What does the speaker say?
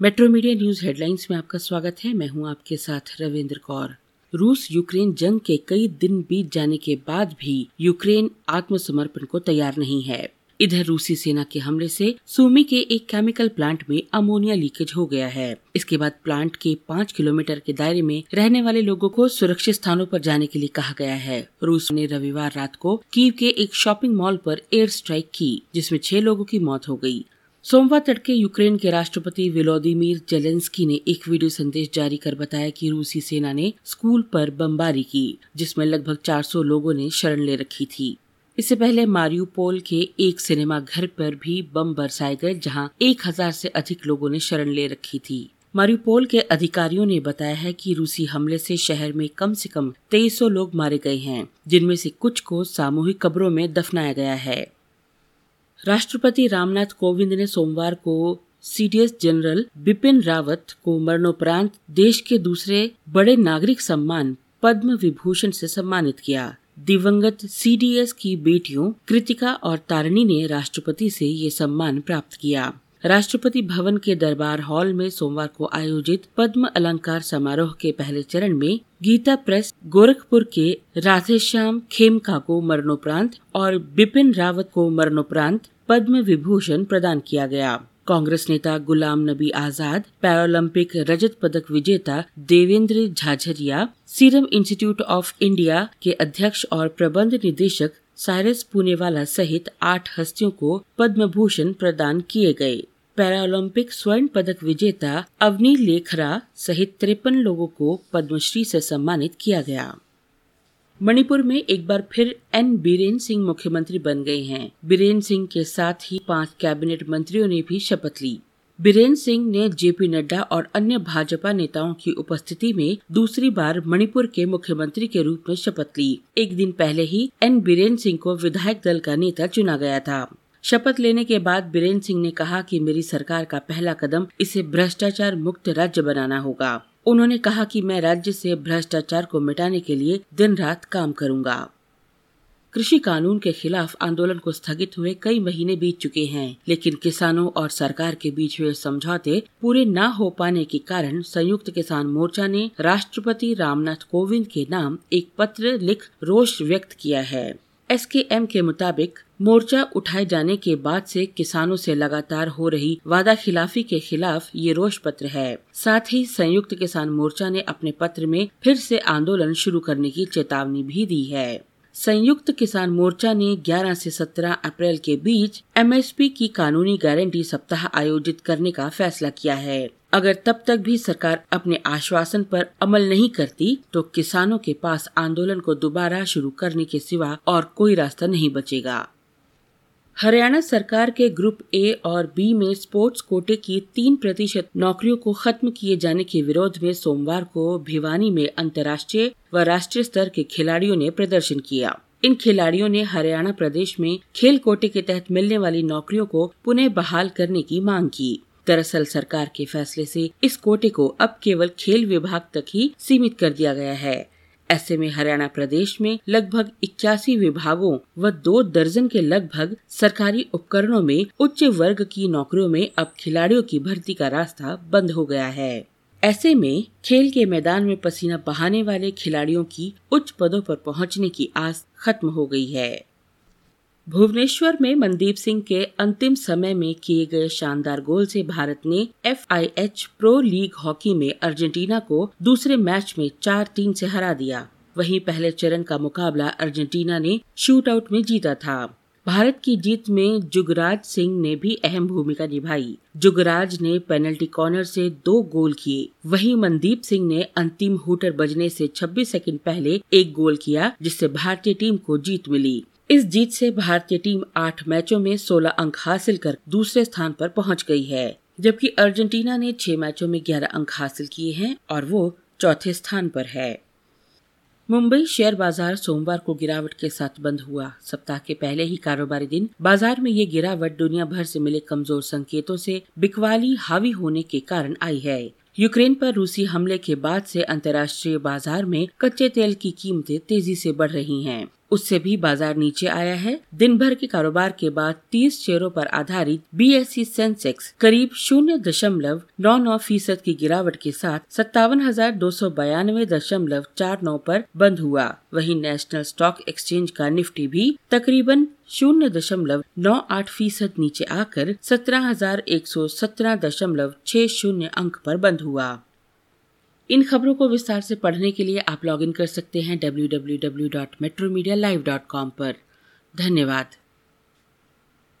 Metro media news headlines में आपका स्वागत है। मैं हूँ आपके साथ रविंद्र कौर। रूस यूक्रेन जंग के कई दिन बीत जाने के बाद भी यूक्रेन आत्मसमर्पण को तैयार नहीं है। इधर रूसी सेना के हमले से सूमी के एक केमिकल प्लांट में अमोनिया लीकेज हो गया है। इसके बाद प्लांट के पाँच किलोमीटर के दायरे में रहने वाले लोगों को सुरक्षित स्थानों पर जाने के लिए कहा गया है। रूस ने रविवार रात को कीव के एक शॉपिंग मॉल पर एयर स्ट्राइक की, जिसमें छह लोगों की मौत हो गई। सोमवार तड़के यूक्रेन के राष्ट्रपति विलोदिमीर जेलेंस्की ने एक वीडियो संदेश जारी कर बताया कि रूसी सेना ने स्कूल पर बमबारी की, जिसमें लगभग 400 लोगों ने शरण ले रखी थी। इससे पहले मारियोपोल के एक सिनेमा घर पर भी बम बरसाए गए, जहाँ 1000 से अधिक लोगों ने शरण ले रखी थी। मारियोपोल के अधिकारियों ने बताया है कि रूसी हमले से शहर में कम से कम तेईस लोग मारे गए हैं, जिनमें से कुछ को सामूहिक कब्रों में दफनाया गया है। राष्ट्रपति रामनाथ कोविंद ने सोमवार को सीडीएस जनरल बिपिन रावत को मरणोपरांत देश के दूसरे बड़े नागरिक सम्मान, पद्म विभूषण से सम्मानित किया। दिवंगत सीडीएस की बेटियों कृतिका और तारिणी ने राष्ट्रपति से ये सम्मान प्राप्त किया। राष्ट्रपति भवन के दरबार हॉल में सोमवार को आयोजित पद्म अलंकार समारोह के पहले चरण में गीता प्रेस गोरखपुर के राधेश्याम खेमका को मरणोपरांत और बिपिन रावत को मरणोपरांत पद्म विभूषण प्रदान किया गया। कांग्रेस नेता गुलाम नबी आज़ाद, पैरालंपिक रजत पदक विजेता Devendra Jhajharia, Serum Institute of India के अध्यक्ष और प्रबंध निदेशक साइरस पुनेवाला सहित आठ हस्तियों को पद्म भूषण प्रदान किए गए। पैरालंपिक स्वर्ण पदक विजेता अवनी लेखरा सहित तिरपन लोगों को पद्मश्री से सम्मानित किया गया। मणिपुर में एक बार फिर एन. बीरेन सिंह मुख्यमंत्री बन गए हैं। बीरेन सिंह के साथ ही पाँच कैबिनेट मंत्रियों ने भी शपथ ली। बीरेन सिंह ने जेपी नड्डा और अन्य भाजपा नेताओं की उपस्थिति में दूसरी बार मणिपुर के मुख्यमंत्री के रूप में शपथ ली। एक दिन पहले ही एन. बीरेन सिंह को विधायक दल का नेता चुना गया था। शपथ लेने के बाद बीरेन सिंह ने कहा कि मेरी सरकार का पहला कदम इसे भ्रष्टाचार मुक्त राज्य बनाना होगा। उन्होंने कहा कि मैं राज्य से भ्रष्टाचार को मिटाने के लिए दिन रात काम करूँगा। कृषि कानून के खिलाफ आंदोलन को स्थगित हुए कई महीने बीत चुके हैं, लेकिन किसानों और सरकार के बीच हुए समझौते पूरे न हो पाने के कारण संयुक्त किसान मोर्चा ने राष्ट्रपति रामनाथ कोविंद के नाम एक पत्र लिख रोष व्यक्त किया है। एसकेएम के मुताबिक मोर्चा उठाए जाने के बाद से किसानों से लगातार हो रही वादा खिलाफी के खिलाफ ये रोष पत्र है। साथ ही संयुक्त किसान मोर्चा ने अपने पत्र में फिर से आंदोलन शुरू करने की चेतावनी भी दी है। संयुक्त किसान मोर्चा ने 11 से 17 अप्रैल के बीच एमएसपी की कानूनी गारंटी सप्ताह आयोजित करने का फैसला किया है। अगर तब तक भी सरकार अपने आश्वासन पर अमल नहीं करती तो किसानों के पास आंदोलन को दोबारा शुरू करने के सिवा और कोई रास्ता नहीं बचेगा। हरियाणा सरकार के ग्रुप ए और बी में स्पोर्ट्स कोटे की तीन प्रतिशत नौकरियों को खत्म किए जाने के विरोध में सोमवार को भिवानी में अंतर्राष्ट्रीय व राष्ट्रीय स्तर के खिलाड़ियों ने प्रदर्शन किया। इन खिलाड़ियों ने हरियाणा प्रदेश में खेल कोटे के तहत मिलने वाली नौकरियों को पुनः बहाल करने की मांग की। दरअसल सरकार के फैसले से इस कोटे को अब केवल खेल विभाग तक ही सीमित कर दिया गया है। ऐसे में हरियाणा प्रदेश में लगभग इक्यासी विभागों व दो दर्जन के लगभग सरकारी उपकरणों में उच्च वर्ग की नौकरियों में अब खिलाड़ियों की भर्ती का रास्ता बंद हो गया है। ऐसे में खेल के मैदान में पसीना बहाने वाले खिलाड़ियों की उच्च पदों पर पहुँचने की आस खत्म हो गई है। भुवनेश्वर में मनदीप सिंह के अंतिम समय में किए गए शानदार गोल से भारत ने FIH प्रो लीग हॉकी में अर्जेंटीना को दूसरे मैच में चार तीन से हरा दिया। वहीं पहले चरण का मुकाबला अर्जेंटीना ने शूट आउट में जीता था। भारत की जीत में जुगराज सिंह ने भी अहम भूमिका निभाई। जुगराज ने पेनल्टी कॉर्नर से दो गोल किए। वहीं मनदीप सिंह ने अंतिम हुटर बजने से 26 सेकंड पहले एक गोल किया, जिससे भारतीय टीम को जीत मिली। इस जीत से भारतीय टीम आठ मैचों में 16 अंक हासिल कर दूसरे स्थान पर पहुँच गई है, जबकि अर्जेंटीना ने छह मैचों में 11 अंक हासिल किए हैं और वो चौथे स्थान पर है। मुंबई शेयर बाज़ार सोमवार को गिरावट के साथ बंद हुआ। सप्ताह के पहले ही कारोबारी दिन, बाज़ार में ये गिरावट दुनिया भर से मिले कमज़ोर संकेतों से बिकवाली हावी होने के कारण आई है। यूक्रेन पर रूसी हमले के बाद से अंतर्राष्ट्रीय बाज़ार में कच्चे तेल की कीमतें तेज़ी से बढ़ रही हैं। उससे भी बाज़ार नीचे आया है। दिन भर के कारोबार के बाद 30 शेयरों पर आधारित बीएसई सेंसेक्स करीब शून्य दशमलव नौ नौ फ़ीसद की गिरावट के साथ सत्तावन हज़ार दो सौ बयानवे दशमलव चार नौ पर बंद हुआ। वहीं नेशनल स्टॉक एक्सचेंज का निफ्टी भी तकरीबन शून्य दशमलव नौ आठ फ़ीसद नीचे आकर सत्रह हज़ार एक सौ सत्रह दशमलव छह शून्य अंक पर बंद हुआ। इन खबरों को विस्तार से पढ़ने के लिए आप लॉग इन कर सकते हैं डब्ल्यू कॉम धन्यवाद।